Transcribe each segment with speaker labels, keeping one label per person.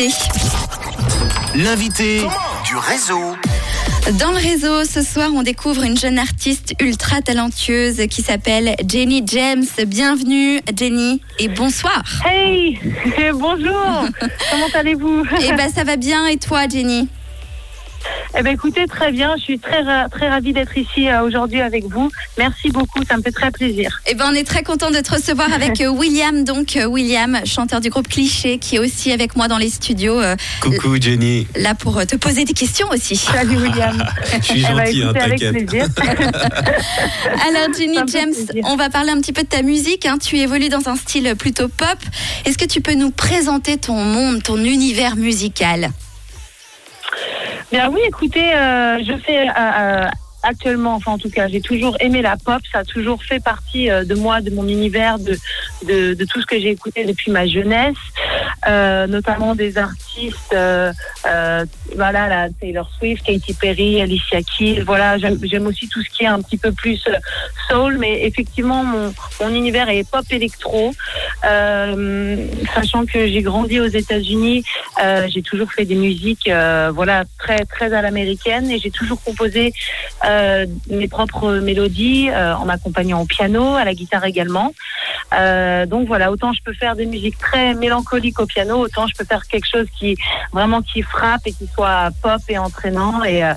Speaker 1: invité.
Speaker 2: L'invité du réseau.
Speaker 1: Dans le réseau, ce soir, on découvre une jeune artiste ultra talentueuse qui s'appelle Jenny James. Bienvenue, Jenny, et bonsoir.
Speaker 3: Hey, bonjour. Comment allez-vous?
Speaker 1: Eh ben, ça va bien. Et toi, Jenny?
Speaker 3: Eh ben, écoutez, très bien. Je suis très très ravie d'être ici euh, aujourd'hui avec vous. Merci beaucoup. Ça me fait très plaisir.
Speaker 1: Eh ben, on est très content de te recevoir avec euh, William, donc euh, William, chanteur du groupe Cliché, qui est aussi avec moi dans les studios,
Speaker 4: Coucou Jenny,
Speaker 1: là pour te poser des questions aussi.
Speaker 3: Salut William.
Speaker 4: je suis
Speaker 3: Eh ben,
Speaker 4: gentil, hein,
Speaker 3: écoutez, avec
Speaker 4: t'inquiète.
Speaker 3: plaisir.
Speaker 1: Alors Jenny James,
Speaker 3: plaisir.
Speaker 1: on va parler un petit peu de ta musique. hein. Tu évolues dans un style plutôt pop. Est-ce que tu peux nous présenter ton monde, ton univers musical?
Speaker 3: Bien oui, écoutez, euh, je fais euh, euh, actuellement, enfin en tout cas, j'ai toujours aimé la pop. Ça a toujours fait partie euh, de moi, de mon univers, de, de, de tout ce que j'ai écouté depuis ma jeunesse, euh, notamment des artistes, euh, euh, voilà, Taylor Swift, Katy Perry, Alicia Keys. Voilà, j'aime aussi tout ce qui est un petit peu plus soul, mais effectivement, mon, mon univers est pop électro. Sachant que j'ai grandi aux États-Unis, j'ai toujours fait des musiques, voilà, très très à l'américaine, et j'ai toujours composé mes propres mélodies en m'accompagnant au piano, à la guitare également. Euh, donc voilà, autant je peux faire des musiques très mélancoliques au piano, autant je peux faire quelque chose qui vraiment qui frappe et qui soit pop et entraînant et euh,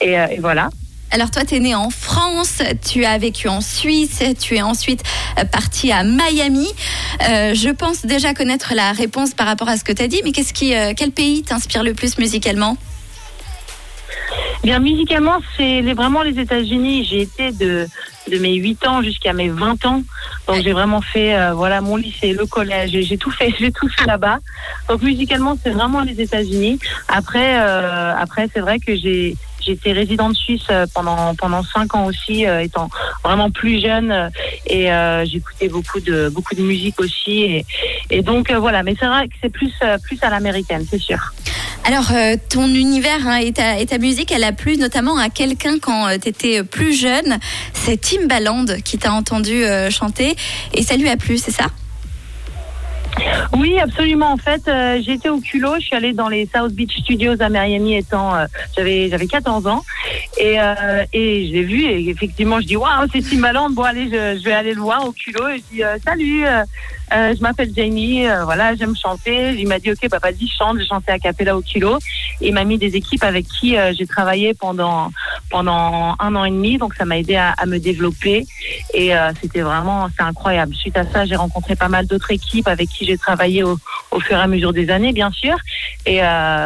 Speaker 3: et, euh, et voilà.
Speaker 1: Alors toi, tu es né en France, tu as vécu en Suisse, tu es ensuite euh, parti à Miami. Euh, je pense déjà connaître la réponse par rapport à ce que tu as dit, mais qu'est-ce qui, quel pays t'inspire le plus musicalement?
Speaker 3: Bien musicalement, c'est vraiment les États-Unis. J'ai été de de mes 8 ans jusqu'à mes 20 ans. Donc j'ai vraiment fait euh, voilà mon lycée, le collège, j'ai tout fait, j'ai tout fait là-bas. Donc musicalement, c'est vraiment les États-Unis. Après euh, après c'est vrai que j'ai J'étais résidente suisse euh, pendant pendant cinq ans aussi, euh, étant vraiment plus jeune et euh, j'écoutais beaucoup de beaucoup de musique aussi et, et donc euh, voilà. Mais c'est vrai que c'est plus plus à l'américaine, c'est sûr.
Speaker 1: Alors, euh, ton univers hein, et, ta, musique, elle a plu notamment à quelqu'un quand tu étais plus jeune. C'est Timbaland qui t'a entendu euh, chanter et ça lui a plu, c'est ça?
Speaker 3: Oui, absolument. En fait, euh, été au culot. Je suis allée dans les South Beach Studios à Miami étant euh, j'avais j'avais 14 ans et euh, je vu et effectivement je dis waouh c'est Timbaland. Bon allez je, je vais aller le voir au culot et je dis euh, salut. Euh, je m'appelle Jamie, euh, voilà, j'aime chanter. Il m'a dit ok, bah vas-y chante. J'ai chanté à cappella au culot. Et il m'a mis des équipes avec qui euh, j'ai travaillé pendant pendant un an et demi, donc ça m'a aidé à, à me développer. Et c'était vraiment c'est incroyable. Suite à ça, j'ai rencontré pas mal d'autres équipes avec qui j'ai travaillé au, au fur et à mesure des années, bien sûr. Et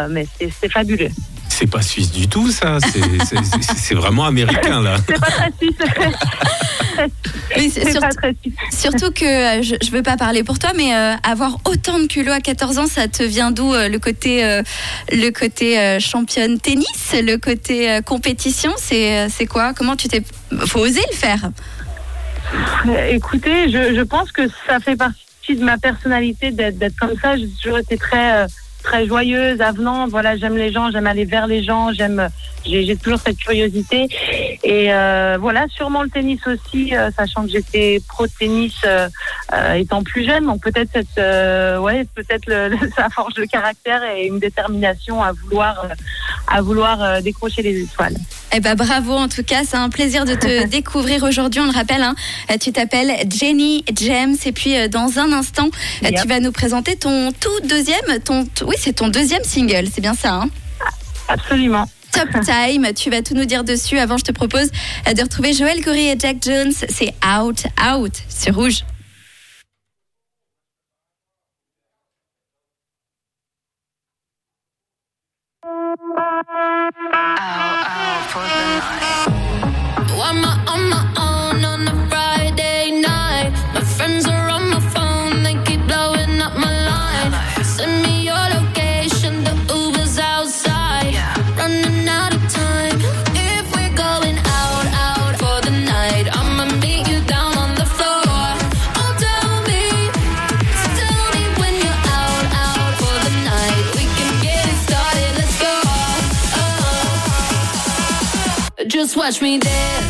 Speaker 3: mais c'est fabuleux.
Speaker 4: C'est pas suisse du tout ça, c'est vraiment américain là.
Speaker 3: C'est pas très suisse.
Speaker 1: C'est surtout-
Speaker 3: pas très suisse.
Speaker 1: Surtout que euh, je, je veux pas parler pour toi, mais euh, avoir autant de culot à 14 ans, ça te vient d'où euh, le côté, euh, le côté championne tennis, le côté compétition, c'est c'est quoi? Comment tu t'es Faut oser le faire?
Speaker 3: Écoutez, je, je pense que ça fait partie de ma personnalité d'être comme ça. J'ai toujours été très très joyeuse, avenante. Voilà, j'aime les gens, j'aime aller vers les gens, j'aime. J'ai toujours cette curiosité. Et euh, voilà, sûrement le tennis aussi, euh, sachant que j'étais pro tennis euh, étant plus jeune. Donc peut-être cette, ouais, peut-être ça forge le caractère et une détermination à vouloir à vouloir décrocher les étoiles.
Speaker 1: Eh ben bravo en tout cas, c'est un plaisir de te découvrir aujourd'hui. On le rappelle, hein, tu t'appelles Jenny James et puis dans un instant,
Speaker 3: Yep.
Speaker 1: tu vas nous présenter ton tout deuxième, ton oui c'est ton deuxième single, c'est bien ça. Hein?
Speaker 3: Absolument.
Speaker 1: Top Time, tu vas tout nous dire dessus. Avant, je te propose euh, de retrouver Joël Corey et Jack Jones. C'est Out, Out sur Rouge.
Speaker 5: Watch me dance.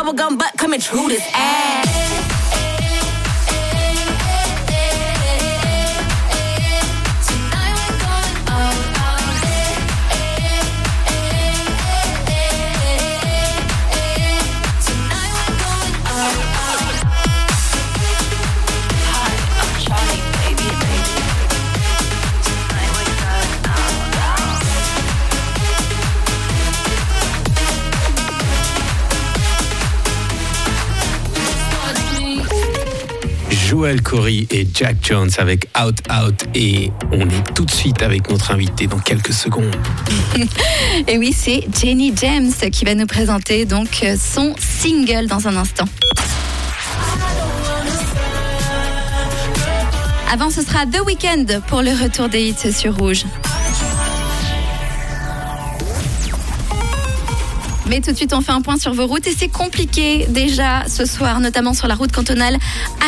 Speaker 2: bubblegum butt coming through this ass.
Speaker 4: Joël Corey et Jack Jones avec Out Out et on est tout de suite avec notre invité dans quelques secondes.
Speaker 1: Et oui, c'est Jenny James qui va nous présenter donc son single dans un instant. Avant, ce sera The Weeknd pour le retour des hits sur Rouge. Mais tout de suite, on fait un point sur vos routes et c'est compliqué déjà ce soir, notamment sur la route cantonale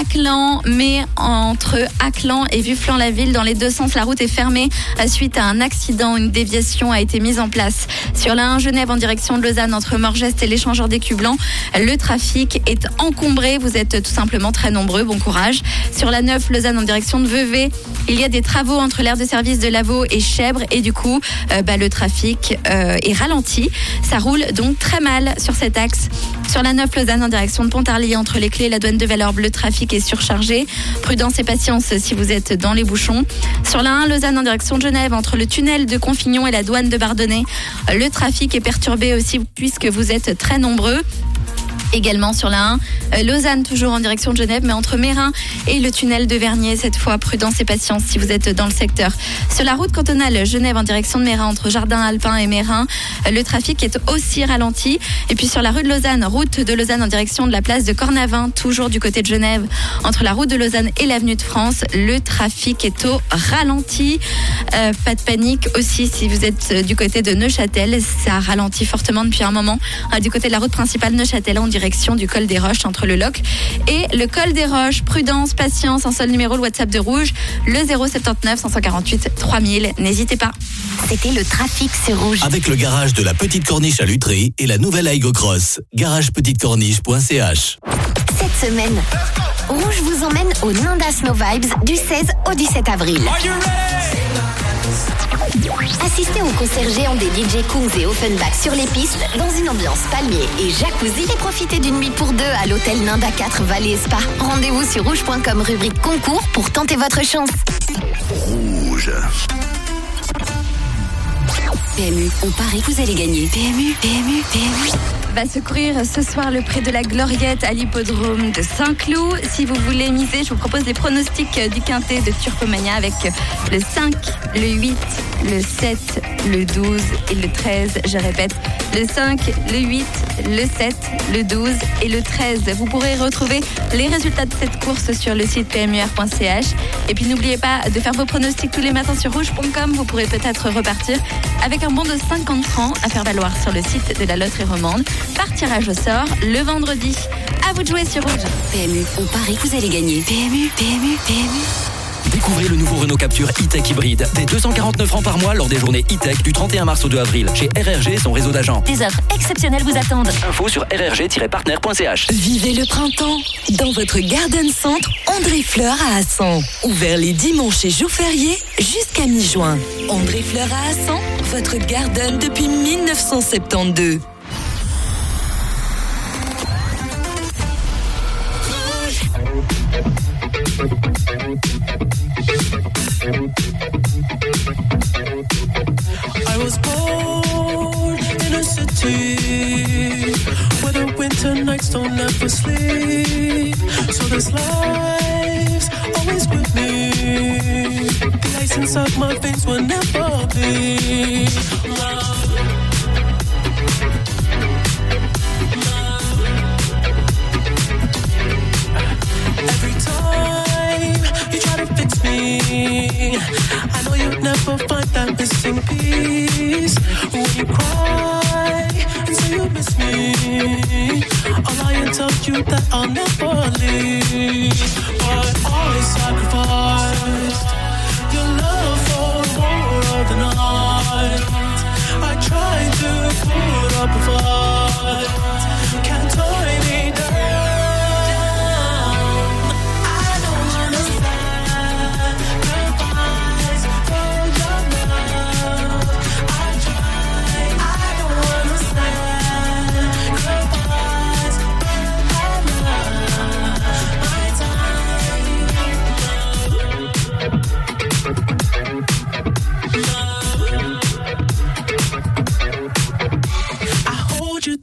Speaker 1: Aclan. Mais entre Aclan et Vuflan-la-Ville, dans les deux sens, la route est fermée euh, suite à un accident. Une déviation a été mise en place. Sur la 1 Genève en direction de Lausanne, entre Morgest et l'échangeur d'écus blancs, le trafic est encombré. Vous êtes tout simplement très nombreux. Bon courage. Sur la 9 Lausanne en direction de Vevey, il y a des travaux entre l'aire de service de Lavaux et Chèvre et du coup, euh, bah, le trafic euh, est ralenti. Ça roule donc très mal sur cet axe. Sur la 9 Lausanne en direction de Pontarlier, entre les clés la douane de Valorbe, le trafic est surchargé. Prudence et patience si vous êtes dans les bouchons. Sur la 1 Lausanne en direction de Genève, entre le tunnel de Confignon et la douane de Bardonnay, le trafic est perturbé aussi puisque vous êtes très nombreux également sur la 1. Euh, Lausanne, toujours en direction de Genève, mais entre Mérin et le tunnel de Vernier, cette fois, prudence et patience si vous êtes dans le secteur. Sur la route cantonale Genève en direction de Mérin, entre Jardin Alpin et Mérin, euh, le trafic est aussi ralenti. Et puis sur la rue de Lausanne, route de Lausanne en direction de la place de Cornavin, toujours du côté de Genève, entre la route de Lausanne et l'avenue de France, le trafic est au ralenti. Euh, pas de panique aussi si vous êtes du côté de Neuchâtel, ça ralentit fortement depuis un moment. Du côté de la route principale Neuchâtel, on direction du col des Roches entre le Loc et le col des Roches. Prudence, patience, un seul numéro, le WhatsApp de Rouge, le 079 548 3000. N'hésitez pas.
Speaker 2: C'était le trafic, c'est rouge.
Speaker 6: Avec le garage de la Petite Corniche à Lutry et la nouvelle Aigo Cross. garagepetitecorniche.ch
Speaker 2: Cette semaine, Rouge vous emmène au Nindas No Vibes du 16 au 17 avril. Assistez au concert géant des DJ Kungs et Offenbach sur les pistes dans une ambiance palmier et jacuzzi et profitez d'une nuit pour deux à l'hôtel Ninda 4 Vallée Spa. Rendez-vous sur rouge.com rubrique concours pour tenter votre chance.
Speaker 6: Rouge.
Speaker 2: PMU, on parie que vous allez gagner. PMU, PMU, PMU.
Speaker 1: va secourir ce soir le prix de la Gloriette à l'hippodrome de Saint-Cloud. Si vous voulez miser, je vous propose des pronostics du quintet de Turcomania avec le 5, le 8, le 7, le 12 et le 13. Je répète, le 5, le 8, le 7, le 12 et le 13. Vous pourrez retrouver les résultats de cette course sur le site pmur.ch. Et puis n'oubliez pas de faire vos pronostics tous les matins sur rouge.com. Vous pourrez peut-être repartir avec un bon de 50 francs à faire valoir sur le site de la loterie romande par tirage au sort le vendredi. À vous de jouer sur Rouge.
Speaker 2: PMU, on parie que vous allez gagner. PMU, PMU, PMU.
Speaker 7: Découvrez le nouveau Renault Capture e-Tech hybride. Des 249 francs par mois lors des journées e-Tech du 31 mars au 2 avril. Chez RRG et son réseau d'agents.
Speaker 2: Des offres exceptionnelles vous attendent.
Speaker 7: Info sur rrg-partner.ch.
Speaker 8: Vivez le printemps dans votre Garden Centre André Fleur à Hassan. Ouvert les dimanches et jours fériés jusqu'à mi-juin. André Fleur à Hassan, votre garden depuis 1972.
Speaker 9: I was born in a city where the winter nights don't ever sleep. So this life's always with me. The ice inside my veins will never bleed. Never find that missing piece. When you cry and say you miss me, I'll lie and tell you that I'll never leave. But I sacrificed your love for more of the night. I tried to put up a fight,